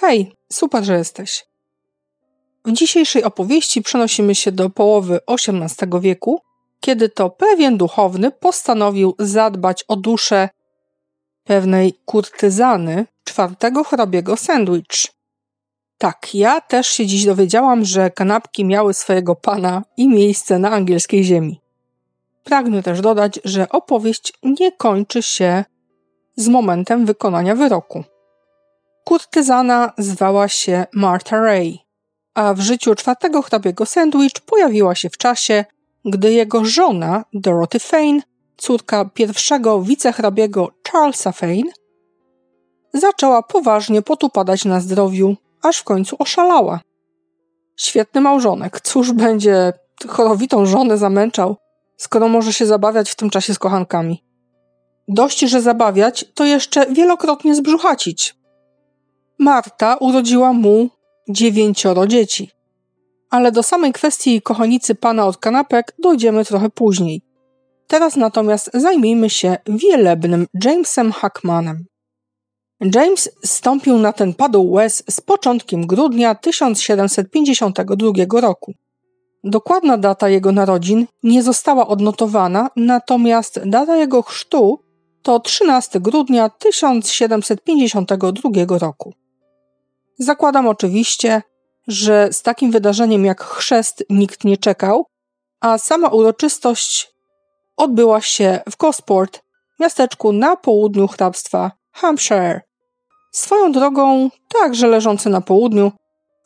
Hej, super, że jesteś. W dzisiejszej opowieści przenosimy się do połowy XVIII wieku, kiedy to pewien duchowny postanowił zadbać o duszę pewnej kurtyzany czwartego hrabiego Sandwich. Tak, ja też się dziś dowiedziałam, że kanapki miały swojego pana i miejsce na angielskiej ziemi. Pragnę też dodać, że opowieść nie kończy się z momentem wykonania wyroku. Kurtyzana zwała się Martha Ray, a w życiu czwartego hrabiego Sandwich pojawiła się w czasie, gdy jego żona Dorothy Fane, córka pierwszego wicehrabiego Charlesa Fane, zaczęła poważnie potupadać na zdrowiu, aż w końcu oszalała. Świetny małżonek, cóż będzie chorowitą żonę zamęczał, skoro może się zabawiać w tym czasie z kochankami. Dość, że zabawiać, to jeszcze wielokrotnie zbrzuchacić. Marta urodziła mu dziewięcioro dzieci. Ale do samej kwestii kochanicy pana od kanapek dojdziemy trochę później. Teraz natomiast zajmijmy się wielebnym Jamesem Hackmanem. James stąpił na ten padł łez z początkiem grudnia 1752 roku. Dokładna data jego narodzin nie została odnotowana, natomiast data jego chrztu to 13 grudnia 1752 roku. Zakładam oczywiście, że z takim wydarzeniem jak chrzest nikt nie czekał, a sama uroczystość odbyła się w Gosport, miasteczku na południu hrabstwa Hampshire. Swoją drogą także leżące na południu,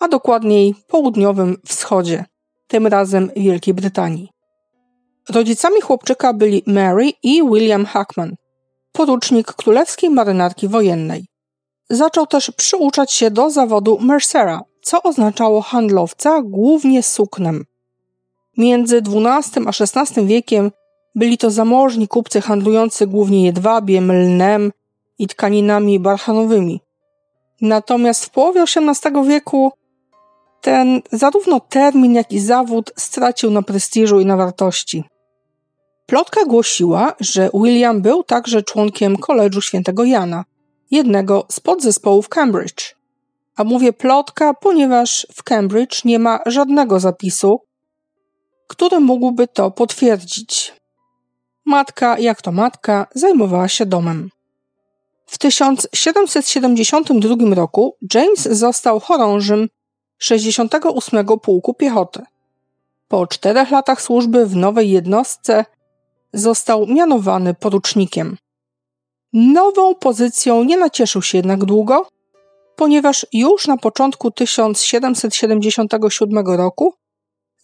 a dokładniej południowym wschodzie, tym razem Wielkiej Brytanii. Rodzicami chłopczyka byli Mary i William Hackman, porucznik królewskiej marynarki wojennej. Zaczął też przyuczać się do zawodu mercera, co oznaczało handlowca głównie suknem. Między XII a XVI wiekiem byli to zamożni kupcy handlujący głównie jedwabiem, lnem i tkaninami barchanowymi. Natomiast w połowie XVIII wieku ten zarówno termin, jak i zawód stracił na prestiżu i na wartości. Plotka głosiła, że William był także członkiem Koledżu Świętego Jana, jednego z podzespołów Cambridge. A mówię plotka, ponieważ w Cambridge nie ma żadnego zapisu, który mógłby to potwierdzić. Matka, jak to matka, zajmowała się domem. W 1772 roku James został chorążym 68 Pułku Piechoty. Po czterech latach służby w nowej jednostce został mianowany porucznikiem. Nową pozycją nie nacieszył się jednak długo, ponieważ już na początku 1777 roku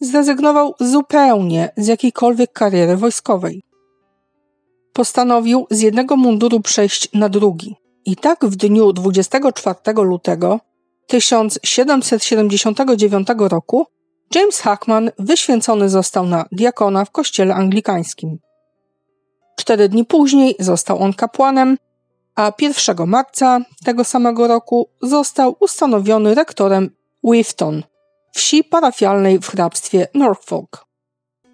zrezygnował zupełnie z jakiejkolwiek kariery wojskowej. Postanowił z jednego munduru przejść na drugi. I tak w dniu 24 lutego 1779 roku James Hackman wyświęcony został na diakona w kościele anglikańskim. Cztery dni później został on kapłanem, a 1 marca tego samego roku został ustanowiony rektorem Wifton, wsi parafialnej w hrabstwie Norfolk.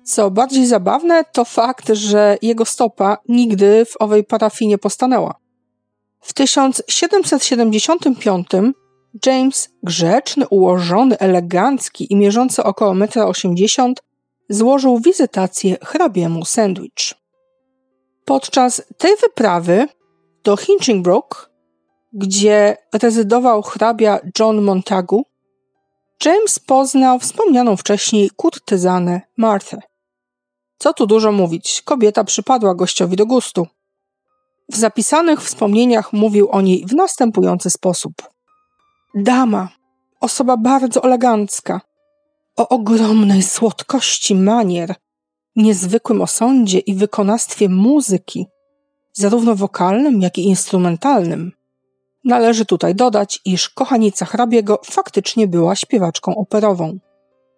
Co bardziej zabawne, to fakt, że jego stopa nigdy w owej parafii nie postanęła. W 1775 James, grzeczny, ułożony, elegancki i mierzący około 1,80 m, złożył wizytację hrabiemu Sandwich. Podczas tej wyprawy do Hinchingbrook, gdzie rezydował hrabia John Montagu, James poznał wspomnianą wcześniej kurtyzanę Martę. Co tu dużo mówić, kobieta przypadła gościowi do gustu. W zapisanych wspomnieniach mówił o niej w następujący sposób. Dama, osoba bardzo elegancka, o ogromnej słodkości manier, niezwykłym osądzie i wykonawstwie muzyki, zarówno wokalnym, jak i instrumentalnym. Należy tutaj dodać, iż kochanica hrabiego faktycznie była śpiewaczką operową.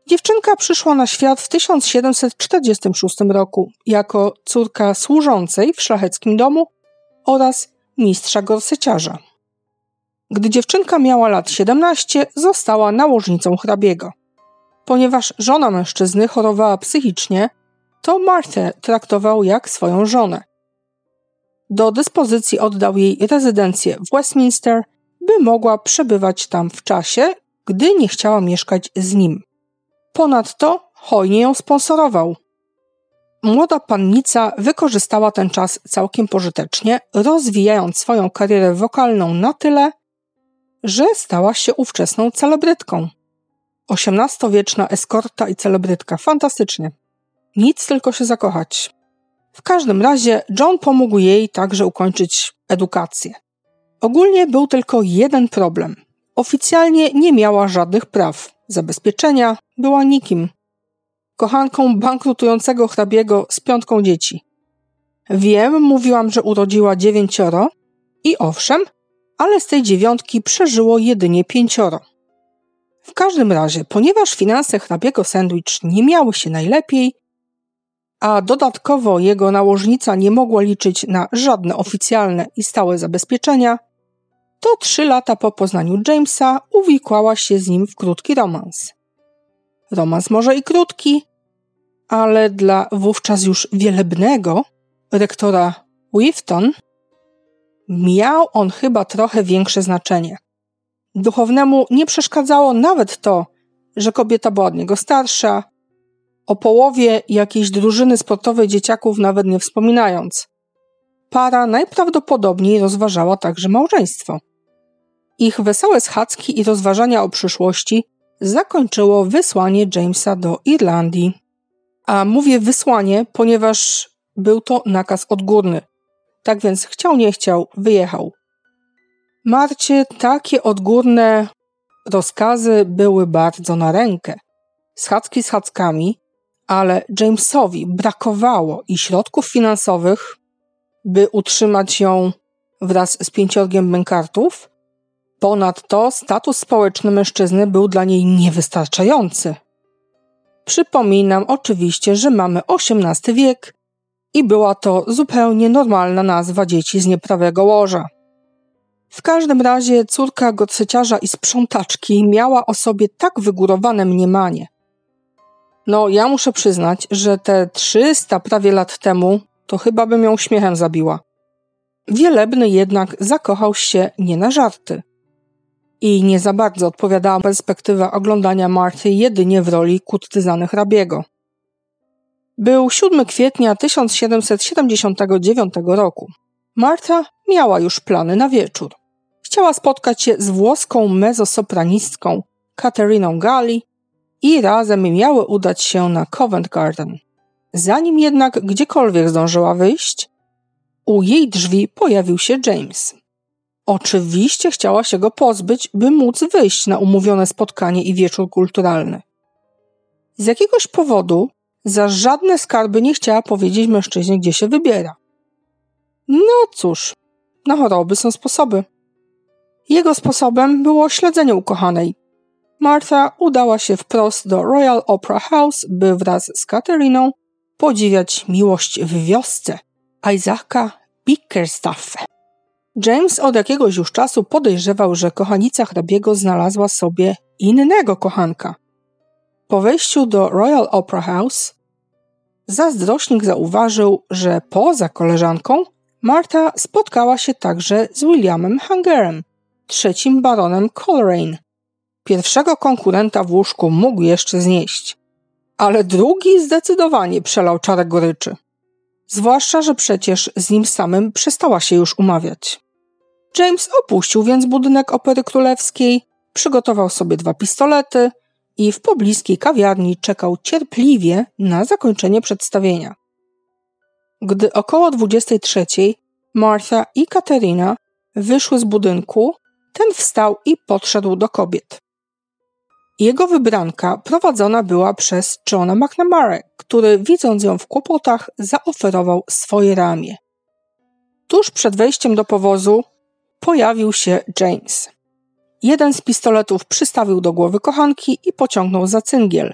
Dziewczynka przyszła na świat w 1746 roku jako córka służącej w szlacheckim domu oraz mistrza gorseciarza. Gdy dziewczynka miała lat 17, została nałożnicą hrabiego. Ponieważ żona mężczyzny chorowała psychicznie, to Martę traktował jak swoją żonę. Do dyspozycji oddał jej rezydencję w Westminster, by mogła przebywać tam w czasie, gdy nie chciała mieszkać z nim. Ponadto hojnie ją sponsorował. Młoda pannica wykorzystała ten czas całkiem pożytecznie, rozwijając swoją karierę wokalną na tyle, że stała się ówczesną celebrytką. XVIII-wieczna eskorta i celebrytka. Fantastycznie. Nic tylko się zakochać. W każdym razie John pomógł jej także ukończyć edukację. Ogólnie był tylko jeden problem. Oficjalnie nie miała żadnych praw. Zabezpieczenia była nikim. Kochanką bankrutującego hrabiego z piątką dzieci. Wiem, mówiłam, że urodziła dziewięcioro i owszem, ale z tej dziewiątki przeżyło jedynie pięcioro. W każdym razie, ponieważ finanse hrabiego Sandwich nie miały się najlepiej, a dodatkowo jego nałożnica nie mogła liczyć na żadne oficjalne i stałe zabezpieczenia, to trzy lata po poznaniu Jamesa uwikłała się z nim w krótki romans. Romans może i krótki, ale dla wówczas już wielebnego rektora Wifton miał on chyba trochę większe znaczenie. Duchownemu nie przeszkadzało nawet to, że kobieta była od niego starsza, o połowie jakiejś drużyny sportowej dzieciaków nawet nie wspominając. Para najprawdopodobniej rozważała także małżeństwo. Ich wesołe schadzki i rozważania o przyszłości zakończyło wysłanie Jamesa do Irlandii. A mówię wysłanie, ponieważ był to nakaz odgórny. Tak więc chciał, nie chciał, wyjechał. Marcie takie odgórne rozkazy były bardzo na rękę. Schadzki schadzkami, ale Jamesowi brakowało i środków finansowych, by utrzymać ją wraz z pięciorgiem bękartów. Ponadto status społeczny mężczyzny był dla niej niewystarczający. Przypominam oczywiście, że mamy XVIII wiek i była to zupełnie normalna nazwa dzieci z nieprawego łoża. W każdym razie córka gocyciarza i sprzątaczki miała o sobie tak wygórowane mniemanie. No, ja muszę przyznać, że te 300 prawie lat temu to chyba bym ją śmiechem zabiła. Wielebny jednak zakochał się nie na żarty. I nie za bardzo odpowiadała perspektywa oglądania Marty jedynie w roli kurtyzany hrabiego. Był 7 kwietnia 1779 roku. Marta miała już plany na wieczór. Chciała spotkać się z włoską mezosopranistką Kateriną Gali i razem miały udać się na Covent Garden. Zanim jednak gdziekolwiek zdążyła wyjść, u jej drzwi pojawił się James. Oczywiście chciała się go pozbyć, by móc wyjść na umówione spotkanie i wieczór kulturalny. Z jakiegoś powodu za żadne skarby nie chciała powiedzieć mężczyźnie, gdzie się wybiera. No cóż, na choroby są sposoby. Jego sposobem było śledzenie ukochanej. Martha udała się wprost do Royal Opera House, by wraz z Kateriną podziwiać miłość w wiosce Isaaca Bickerstaffe. James od jakiegoś już czasu podejrzewał, że kochanica hrabiego znalazła sobie innego kochanka. Po wejściu do Royal Opera House zazdrośnik zauważył, że poza koleżanką Marta spotkała się także z Williamem Hungerem, trzecim baronem Coleraine. Pierwszego konkurenta w łóżku mógł jeszcze znieść, ale drugi zdecydowanie przelał czarę goryczy. Zwłaszcza, że przecież z nim samym przestała się już umawiać. James opuścił więc budynek Opery Królewskiej, przygotował sobie dwa pistolety i w pobliskiej kawiarni czekał cierpliwie na zakończenie przedstawienia. Gdy około 23 Martha i Katerina wyszły z budynku, ten wstał i podszedł do kobiet. Jego wybranka prowadzona była przez Johna McNamara, który widząc ją w kłopotach zaoferował swoje ramię. Tuż przed wejściem do powozu pojawił się James. Jeden z pistoletów przystawił do głowy kochanki i pociągnął za cyngiel.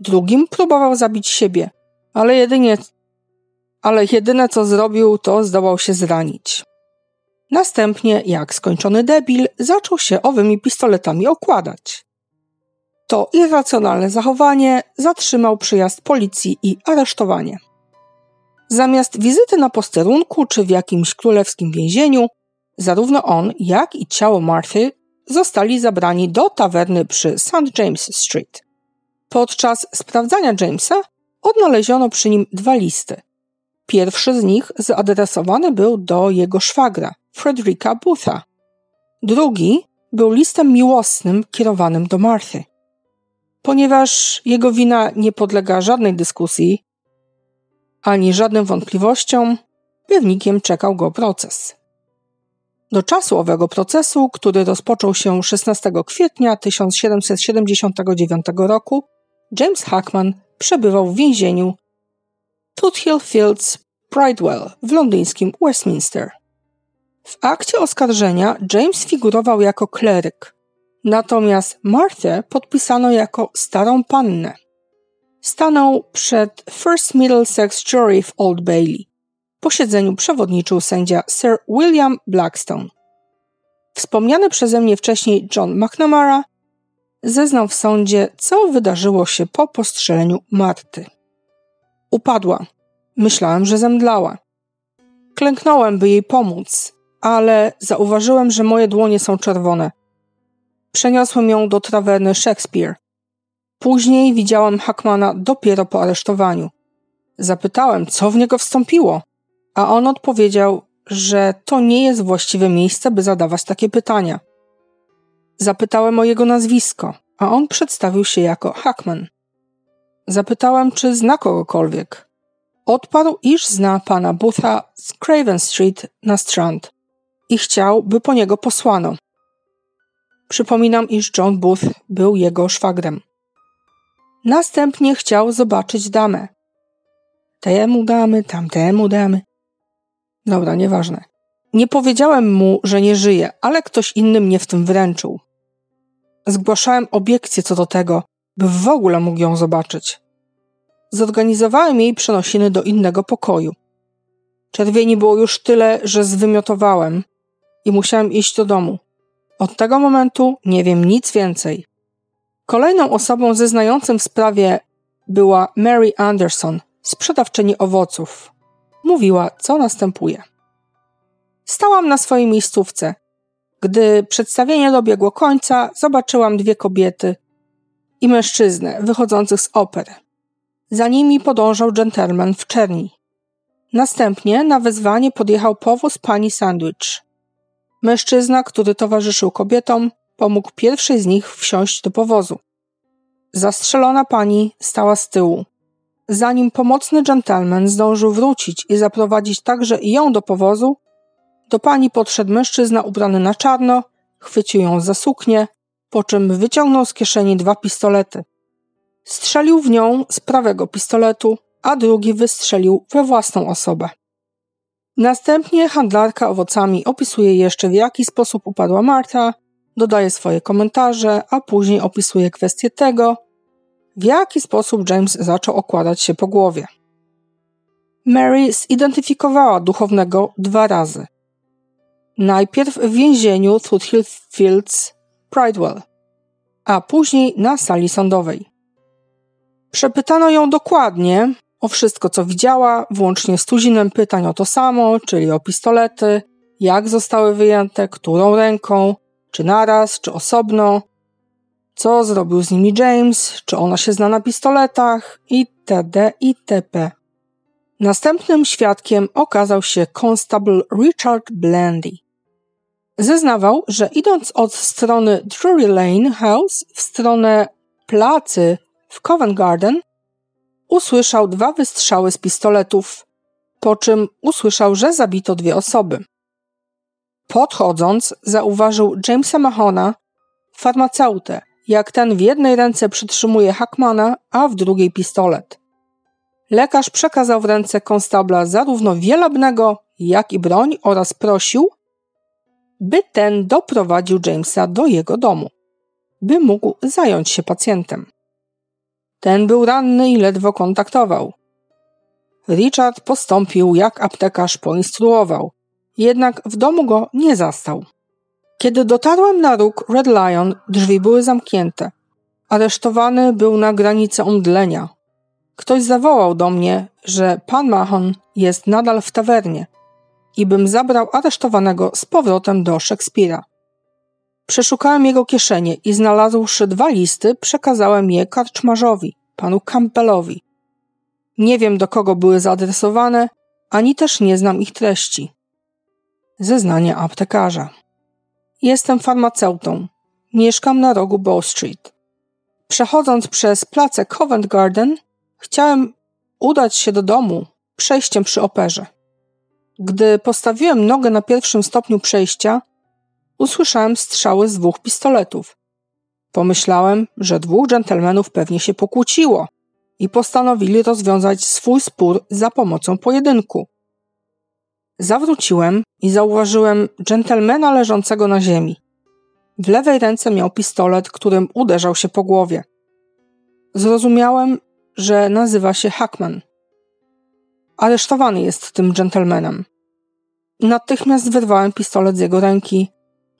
Drugim próbował zabić siebie, ale jedynie ale jedyne co zrobił, to zdołał się zranić. Następnie, jak skończony debil, zaczął się owymi pistoletami okładać. To irracjonalne zachowanie zatrzymał przyjazd policji i aresztowanie. Zamiast wizyty na posterunku czy w jakimś królewskim więzieniu, Zarówno on, jak i ciało Marthy zostali zabrani do tawerny przy St. James Street. Podczas sprawdzania Jamesa odnaleziono przy nim dwa listy. Pierwszy z nich zaadresowany był do jego szwagra, Frederica Bootha. Drugi był listem miłosnym kierowanym do Marthy. Ponieważ jego wina nie podlega żadnej dyskusji ani żadnym wątpliwościom, pewnikiem czekał go proces. Do czasu owego procesu, który rozpoczął się 16 kwietnia 1779 roku, James Hackman przebywał w więzieniu Toothill Fields Bridewell w londyńskim Westminster. W akcie oskarżenia James figurował jako kleryk, natomiast Martha podpisano jako starą pannę. Stanął przed First Middlesex Jury w Old Bailey. Posiedzeniu przewodniczył sędzia Sir William Blackstone. Wspomniany przeze mnie wcześniej John McNamara zeznał w sądzie, co wydarzyło się po postrzeleniu Marty. Upadła. Myślałem, że zemdlała. Klęknąłem, by jej pomóc, ale zauważyłem, że moje dłonie są czerwone. Przeniosłem ją do trawerny Shakespeare. Później widziałem Hackmana dopiero po aresztowaniu. Zapytałem, co w niego wstąpiło, a on odpowiedział, że to nie jest właściwe miejsce, by zadawać takie pytania. Zapytałem o jego nazwisko, a on przedstawił się jako Hackman. Zapytałem, czy zna kogokolwiek. Odparł, iż zna pana Butha z Craven Street na Strand i chciał, by po niego posłano. Przypominam, iż John Booth był jego szwagrem. Następnie chciał zobaczyć damę. Temu damy, tamtemu damy. Dobra, nieważne. Nie powiedziałem mu, że nie żyje, ale ktoś inny mnie w tym wręczył. Zgłaszałem obiekcje co do tego, by w ogóle mógł ją zobaczyć. Zorganizowałem jej przenosiny do innego pokoju. Czerwieni było już tyle, że zwymiotowałem i musiałem iść do domu. Od tego momentu nie wiem nic więcej. Kolejną osobą zeznającym w sprawie była Mary Anderson, sprzedawczyni owoców. Mówiła, co następuje. Stałam na swojej miejscówce. Gdy przedstawienie dobiegło końca, zobaczyłam dwie kobiety i mężczyznę wychodzących z opery. Za nimi podążał dżentelmen w czerni. Następnie na wezwanie podjechał powóz pani Sandwich. Mężczyzna, który towarzyszył kobietom, pomógł pierwszej z nich wsiąść do powozu. Zastrzelona pani stała z tyłu. Zanim pomocny dżentelmen zdążył wrócić i zaprowadzić także i ją do powozu, do pani podszedł mężczyzna ubrany na czarno, chwycił ją za suknię, po czym wyciągnął z kieszeni dwa pistolety. Strzelił w nią z prawego pistoletu, a drugi wystrzelił we własną osobę. Następnie handlarka owocami opisuje jeszcze w jaki sposób upadła Marta, dodaje swoje komentarze, a później opisuje kwestię tego, w jaki sposób James zaczął okładać się po głowie. Mary zidentyfikowała duchownego dwa razy. Najpierw w więzieniu Foothill Fields, Pridewell, a później na sali sądowej. Przepytano ją dokładnie o wszystko, co widziała, włącznie z tuzinem pytań o to samo, czyli o pistolety, jak zostały wyjęte, którą ręką, czy naraz, czy osobno, co zrobił z nimi James, czy ona się zna na pistoletach, itd. itp. Następnym świadkiem okazał się constable Richard Blandy. Zeznawał, że idąc od strony Drury Lane House w stronę placy w Covent Garden, usłyszał dwa wystrzały z pistoletów, po czym usłyszał, że zabito dwie osoby. Podchodząc, zauważył Jamesa Mahona, farmaceutę, jak ten w jednej ręce przytrzymuje Hackmana, a w drugiej pistolet. Lekarz przekazał w ręce konstabla zarówno wielebnego, jak i broń oraz prosił, by ten doprowadził Jamesa do jego domu, by mógł zająć się pacjentem. Ten był ranny i ledwo kontaktował. Richard postąpił jak aptekarz poinstruował, jednak w domu go nie zastał. Kiedy dotarłem na róg Red Lion, drzwi były zamknięte. Aresztowany był na granicy omdlenia. Ktoś zawołał do mnie, że pan Mahon jest nadal w tawernie. i bym zabrał aresztowanego z powrotem do Szekspira. Przeszukałem jego kieszenie i znalazłszy dwa listy, przekazałem je karczmarzowi, panu Campbellowi. Nie wiem, do kogo były zaadresowane, ani też nie znam ich treści. Zeznanie aptekarza. Jestem farmaceutą. Mieszkam na rogu Bow Street. Przechodząc przez placę Covent Garden, chciałem udać się do domu przejściem przy operze. Gdy postawiłem nogę na pierwszym stopniu przejścia, usłyszałem strzały z dwóch pistoletów. Pomyślałem, że dwóch dżentelmenów pewnie się pokłóciło i postanowili rozwiązać swój spór za pomocą pojedynku. Zawróciłem i zauważyłem dżentelmena leżącego na ziemi. W lewej ręce miał pistolet, którym uderzał się po głowie. Zrozumiałem, że nazywa się Hackman. Aresztowany jest tym dżentelmenem. Natychmiast wyrwałem pistolet z jego ręki.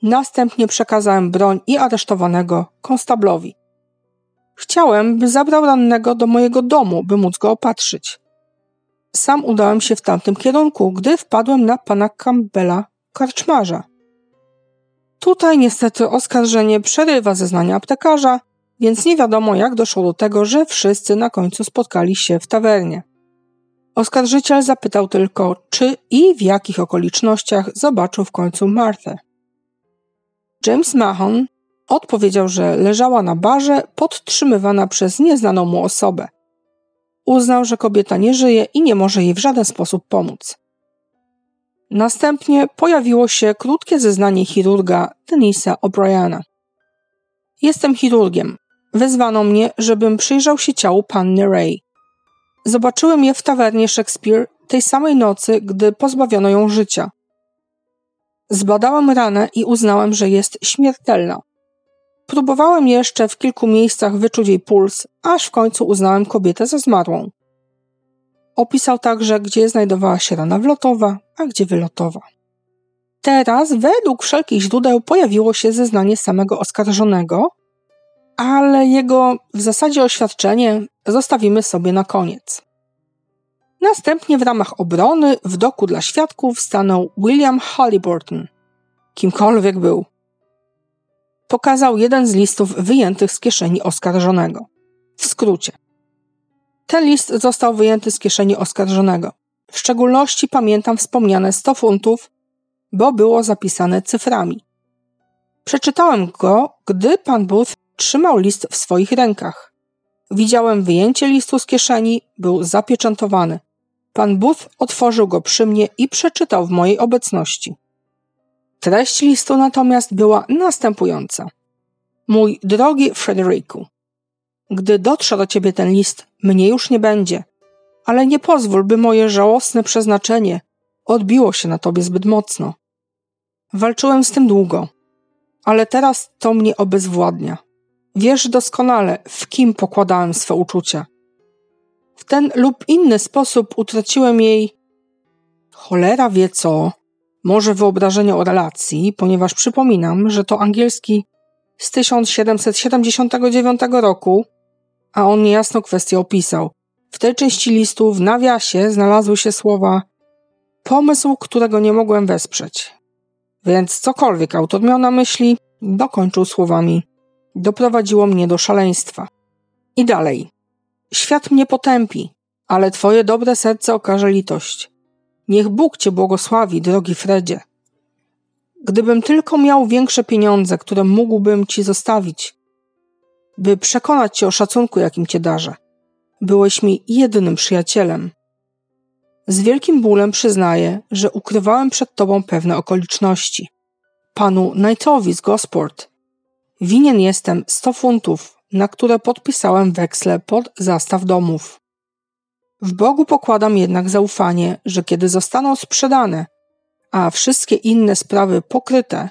Następnie przekazałem broń i aresztowanego konstablowi. Chciałem, by zabrał rannego do mojego domu, by móc go opatrzyć. Sam udałem się w tamtym kierunku, gdy wpadłem na pana Campbella, karczmarza. Tutaj niestety oskarżenie przerywa zeznania aptekarza, więc nie wiadomo jak doszło do tego, że wszyscy na końcu spotkali się w tawernie. Oskarżyciel zapytał tylko, czy i w jakich okolicznościach zobaczył w końcu Martę. James Mahon odpowiedział, że leżała na barze podtrzymywana przez nieznaną mu osobę. Uznał, że kobieta nie żyje i nie może jej w żaden sposób pomóc. Następnie pojawiło się krótkie zeznanie chirurga Denisa O'Briana. Jestem chirurgiem. Wezwano mnie, żebym przyjrzał się ciału panny Ray. Zobaczyłem je w tawernie Shakespeare tej samej nocy, gdy pozbawiono ją życia. Zbadałem ranę i uznałem, że jest śmiertelna. Próbowałem jeszcze w kilku miejscach wyczuć jej puls, aż w końcu uznałem kobietę za zmarłą. Opisał także, gdzie znajdowała się rana wlotowa, a gdzie wylotowa. Teraz, według wszelkich źródeł, pojawiło się zeznanie samego oskarżonego, ale jego w zasadzie oświadczenie zostawimy sobie na koniec. Następnie w ramach obrony w doku dla świadków stanął William Halliburton. Kimkolwiek był. Pokazał jeden z listów wyjętych z kieszeni oskarżonego. W skrócie. Ten list został wyjęty z kieszeni oskarżonego. W szczególności pamiętam wspomniane 100 funtów, bo było zapisane cyframi. Przeczytałem go, gdy pan Booth trzymał list w swoich rękach. Widziałem wyjęcie listu z kieszeni, był zapieczętowany. Pan Booth otworzył go przy mnie i przeczytał w mojej obecności. Treść listu natomiast była następująca. Mój drogi Frederiku, gdy dotrze do ciebie ten list, mnie już nie będzie, ale nie pozwól, by moje żałosne przeznaczenie odbiło się na tobie zbyt mocno. Walczyłem z tym długo, ale teraz to mnie obezwładnia. Wiesz doskonale, w kim pokładałem swe uczucia. W ten lub inny sposób utraciłem jej cholera wie co, może wyobrażenie o relacji, ponieważ przypominam, że to angielski z 1779 roku, a on niejasno kwestię opisał. W tej części listu w nawiasie znalazły się słowa pomysł, którego nie mogłem wesprzeć. Więc cokolwiek autor miał na myśli, dokończył słowami doprowadziło mnie do szaleństwa. I dalej. Świat mnie potępi, ale twoje dobre serce okaże litość. Niech Bóg cię błogosławi, drogi Fredzie. Gdybym tylko miał większe pieniądze, które mógłbym ci zostawić, by przekonać cię o szacunku, jakim cię darzę. Byłeś mi jedynym przyjacielem. Z wielkim bólem przyznaję, że ukrywałem przed tobą pewne okoliczności. Panu Knightowi z Gosport winien jestem 100 funtów, na które podpisałem weksle pod zastaw domów. W Bogu pokładam jednak zaufanie, że kiedy zostaną sprzedane, a wszystkie inne sprawy pokryte,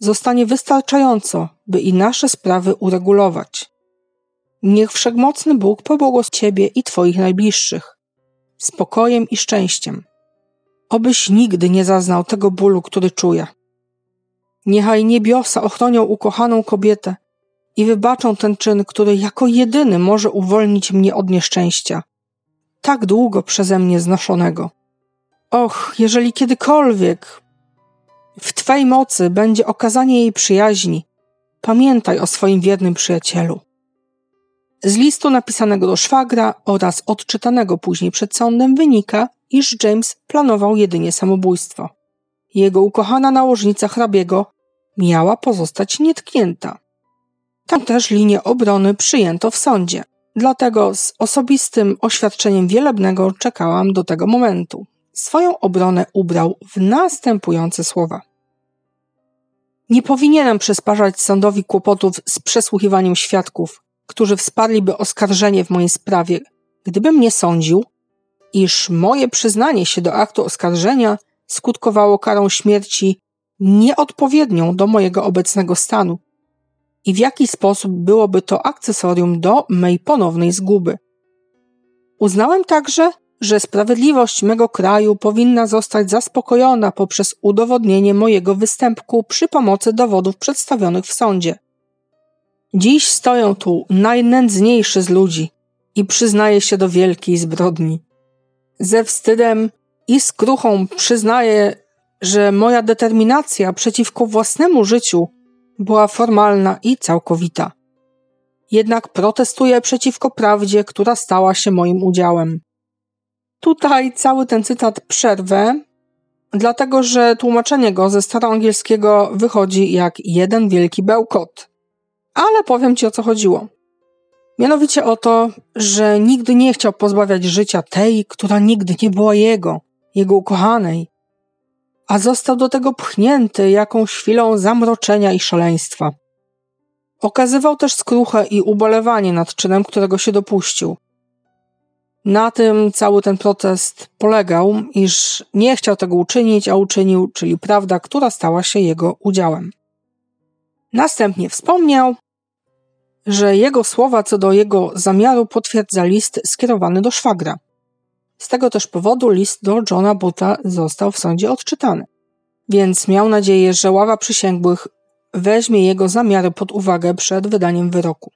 zostanie wystarczająco, by i nasze sprawy uregulować. Niech wszechmocny Bóg pobłogosławi Ciebie i Twoich najbliższych, spokojem i szczęściem. Obyś nigdy nie zaznał tego bólu, który czuję. Niechaj niebiosa ochronią ukochaną kobietę i wybaczą ten czyn, który jako jedyny może uwolnić mnie od nieszczęścia, tak długo przeze mnie znoszonego. Och, jeżeli kiedykolwiek w Twej mocy będzie okazanie jej przyjaźni, pamiętaj o swoim wiernym przyjacielu. Z listu napisanego do szwagra oraz odczytanego później przed sądem wynika, iż James planował jedynie samobójstwo. Jego ukochana nałożnica hrabiego miała pozostać nietknięta. Tam też linię obrony przyjęto w sądzie. Dlatego z osobistym oświadczeniem wielebnego czekałam do tego momentu. Swoją obronę ubrał w następujące słowa. Nie powinienem przysparzać sądowi kłopotów z przesłuchiwaniem świadków, którzy wsparliby oskarżenie w mojej sprawie, gdybym nie sądził, iż moje przyznanie się do aktu oskarżenia skutkowało karą śmierci nieodpowiednią do mojego obecnego stanu i w jaki sposób byłoby to akcesorium do mej ponownej zguby. Uznałem także, że sprawiedliwość mego kraju powinna zostać zaspokojona poprzez udowodnienie mojego występku przy pomocy dowodów przedstawionych w sądzie. Dziś stoją tu najnędzniejszy z ludzi i przyznaję się do wielkiej zbrodni. Ze wstydem i skruchą przyznaję, że moja determinacja przeciwko własnemu życiu była formalna i całkowita. Jednak protestuję przeciwko prawdzie, która stała się moim udziałem. Tutaj cały ten cytat przerwę, dlatego że tłumaczenie go ze staroangielskiego wychodzi jak jeden wielki bełkot. Ale powiem ci o co chodziło. Mianowicie o to, że nigdy nie chciał pozbawiać życia tej, która nigdy nie była jego, jego ukochanej, a został do tego pchnięty jakąś chwilą zamroczenia i szaleństwa. Okazywał też skruchę i ubolewanie nad czynem, którego się dopuścił. Na tym cały ten protest polegał, iż nie chciał tego uczynić, a uczynił, czyli prawda, która stała się jego udziałem. Następnie wspomniał, że jego słowa co do jego zamiaru potwierdza list skierowany do szwagra. Z tego też powodu list do Johna Buta został w sądzie odczytany. Więc miał nadzieję, że ława przysięgłych weźmie jego zamiary pod uwagę przed wydaniem wyroku.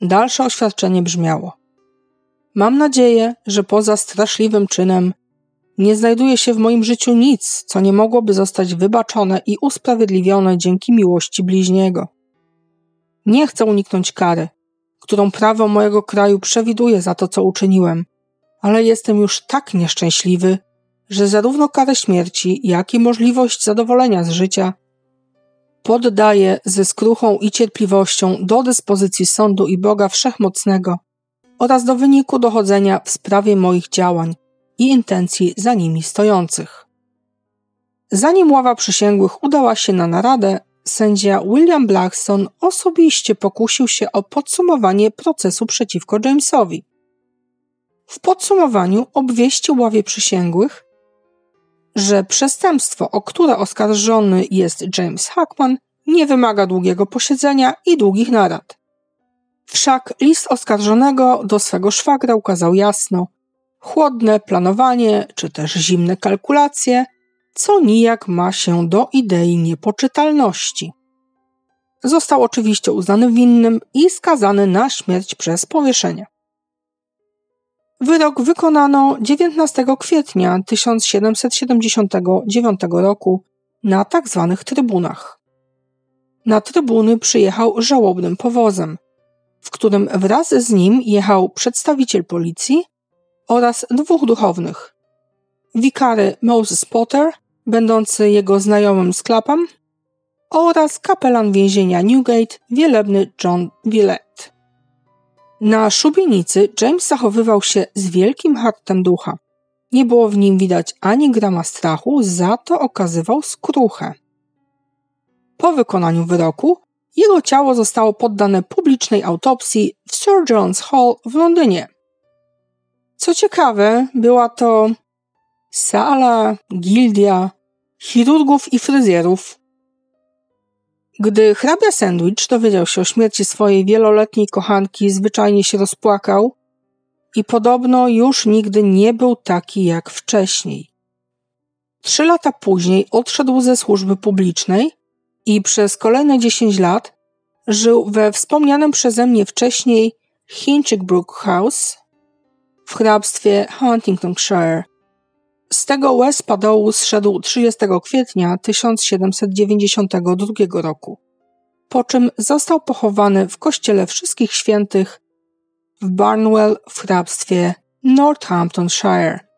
Dalsze oświadczenie brzmiało: Mam nadzieję, że poza straszliwym czynem nie znajduje się w moim życiu nic, co nie mogłoby zostać wybaczone i usprawiedliwione dzięki miłości bliźniego. Nie chcę uniknąć kary, którą prawo mojego kraju przewiduje za to, co uczyniłem, ale jestem już tak nieszczęśliwy, że zarówno karę śmierci, jak i możliwość zadowolenia z życia poddaję ze skruchą i cierpliwością do dyspozycji sądu i Boga Wszechmocnego oraz do wyniku dochodzenia w sprawie moich działań i intencji za nimi stojących. Zanim ława przysięgłych udała się na naradę, sędzia William Blackstone osobiście pokusił się o podsumowanie procesu przeciwko Jamesowi. W podsumowaniu obwieścił ławie przysięgłych, że przestępstwo, o które oskarżony jest James Hackman, nie wymaga długiego posiedzenia i długich narad. Wszak list oskarżonego do swego szwagra ukazał jasno chłodne planowanie czy też zimne kalkulacje, co nijak ma się do idei niepoczytalności. Został oczywiście uznany winnym i skazany na śmierć przez powieszenie. Wyrok wykonano 19 kwietnia 1779 roku na tak zwanych trybunach. Na trybuny przyjechał żałobnym powozem, w którym wraz z nim jechał przedstawiciel policji oraz dwóch duchownych. Wikary Moses Potter, będący jego znajomym z Clapham, oraz kapelan więzienia Newgate, wielebny John Villette. Na szubienicy James zachowywał się z wielkim hartem ducha. Nie było w nim widać ani grama strachu, za to okazywał skruchę. Po wykonaniu wyroku jego ciało zostało poddane publicznej autopsji w Sir John's Hall w Londynie. Co ciekawe, była to sala, gildia chirurgów i fryzjerów, gdy hrabia Sandwich dowiedział się o śmierci swojej wieloletniej kochanki, zwyczajnie się rozpłakał i podobno już nigdy nie był taki jak wcześniej. Trzy lata później odszedł ze służby publicznej i przez kolejne dziesięć lat żył we wspomnianym przeze mnie wcześniej Hinchbrook House w hrabstwie Huntingtonshire, Z tego łez padołu zszedł 30 kwietnia 1792 roku, po czym został pochowany w kościele Wszystkich Świętych w Barnwell w hrabstwie Northamptonshire.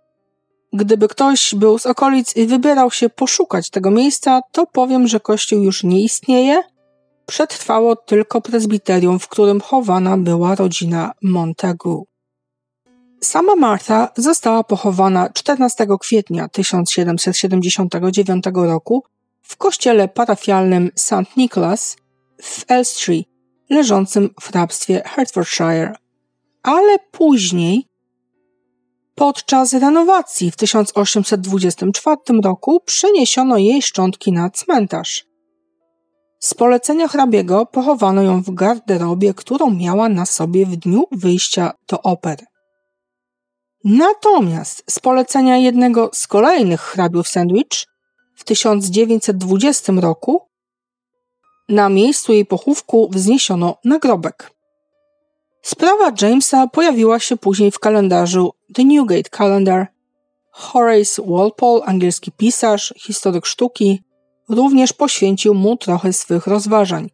Gdyby ktoś był z okolic i wybierał się poszukać tego miejsca, to powiem, że kościół już nie istnieje. Przetrwało tylko prezbiterium, w którym chowana była rodzina Montagu. Sama Martha została pochowana 14 kwietnia 1779 roku w kościele parafialnym St. Nicholas w Elstree, leżącym w hrabstwie Hertfordshire. Ale później, podczas renowacji w 1824 roku, przeniesiono jej szczątki na cmentarz. Z polecenia hrabiego pochowano ją w garderobie, którą miała na sobie w dniu wyjścia do opery. Natomiast z polecenia jednego z kolejnych hrabiów Sandwich w 1920 roku na miejscu jej pochówku wzniesiono nagrobek. Sprawa Jamesa pojawiła się później w kalendarzu The Newgate Calendar. Horace Walpole, angielski pisarz, historyk sztuki, również poświęcił mu trochę swych rozważań.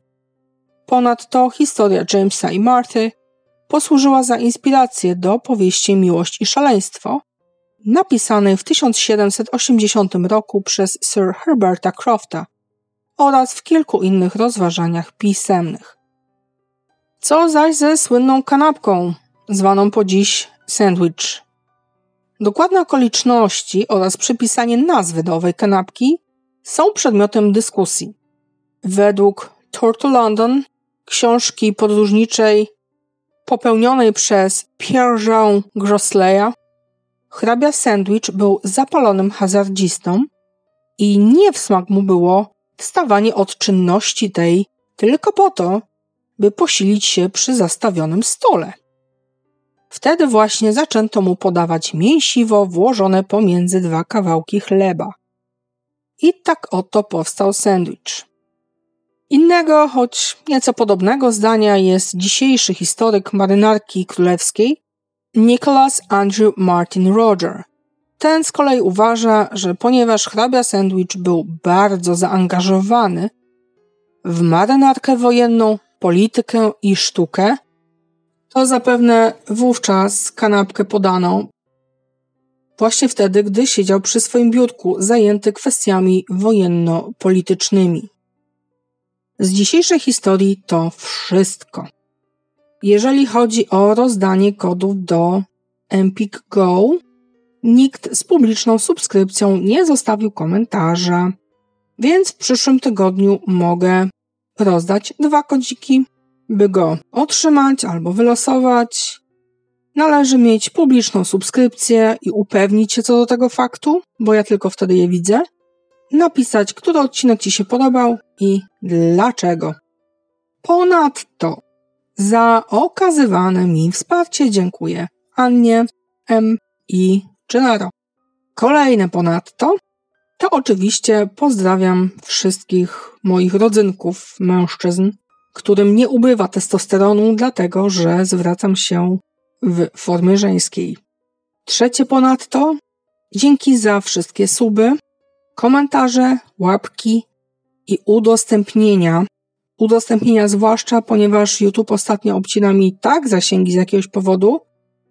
Ponadto historia Jamesa i Marthy posłużyła za inspirację do powieści Miłość i Szaleństwo, napisanej w 1780 roku przez Sir Herberta Crofta oraz w kilku innych rozważaniach pisemnych. Co zaś ze słynną kanapką, zwaną po dziś sandwich? Dokładne okoliczności oraz przypisanie nazwy do owej kanapki są przedmiotem dyskusji. Według Tour to London, książki podróżniczej popełnionej przez Pierre-Jean Grosleya, hrabia Sandwich był zapalonym hazardzistą i nie w smak mu było wstawanie od czynności tej tylko po to, by posilić się przy zastawionym stole. Wtedy właśnie zaczęto mu podawać mięsiwo włożone pomiędzy dwa kawałki chleba. I tak oto powstał sandwich. Innego, choć nieco podobnego zdania jest dzisiejszy historyk marynarki królewskiej Nicholas Andrew Martin Roger. Ten z kolei uważa, że ponieważ hrabia Sandwich był bardzo zaangażowany w marynarkę wojenną, politykę i sztukę, to zapewne wówczas kanapkę podano właśnie wtedy, gdy siedział przy swoim biurku zajęty kwestiami wojenno-politycznymi. Z dzisiejszej historii to wszystko. Jeżeli chodzi o rozdanie kodów do Empik Go, nikt z publiczną subskrypcją nie zostawił komentarza, więc w przyszłym tygodniu mogę rozdać dwa kodziki, by go otrzymać albo wylosować. Należy mieć publiczną subskrypcję i upewnić się co do tego faktu, bo ja tylko wtedy je widzę napisać, który odcinek Ci się podobał i dlaczego. Ponadto za okazywane mi wsparcie dziękuję Annie, M i Gennaro. Kolejne ponadto to oczywiście pozdrawiam wszystkich moich rodzynków, mężczyzn, którym nie ubywa testosteronu, dlatego że zwracam się w formie żeńskiej. Trzecie ponadto dzięki za wszystkie suby, komentarze, łapki i udostępnienia. Udostępnienia zwłaszcza, ponieważ YouTube ostatnio obcina mi tak zasięgi z jakiegoś powodu,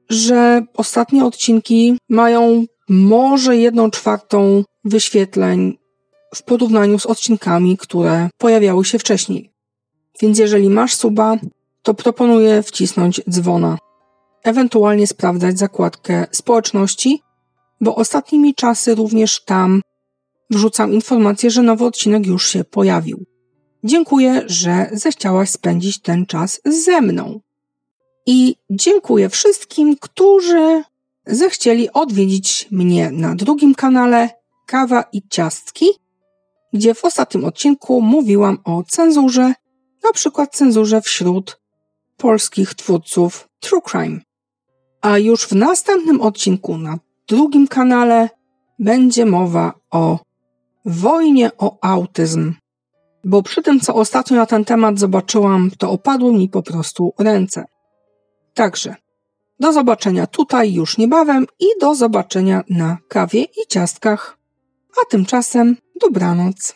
że ostatnie odcinki mają może jedną czwartą wyświetleń w porównaniu z odcinkami, które pojawiały się wcześniej. Więc jeżeli masz suba, to proponuję wcisnąć dzwona. Ewentualnie sprawdzać zakładkę społeczności, bo ostatnimi czasy również tam wrzucam informację, że nowy odcinek już się pojawił. Dziękuję, że zechciałaś spędzić ten czas ze mną. I dziękuję wszystkim, którzy zechcieli odwiedzić mnie na drugim kanale Kawa i Ciastki, gdzie w ostatnim odcinku mówiłam o cenzurze, na przykład cenzurze wśród polskich twórców True Crime. A już w następnym odcinku na drugim kanale będzie mowa o wojnie o autyzm. Bo przy tym, co ostatnio na ten temat zobaczyłam, to opadły mi po prostu ręce. Także Do zobaczenia tutaj już niebawem i do zobaczenia na kawie i ciastkach. A tymczasem dobranoc.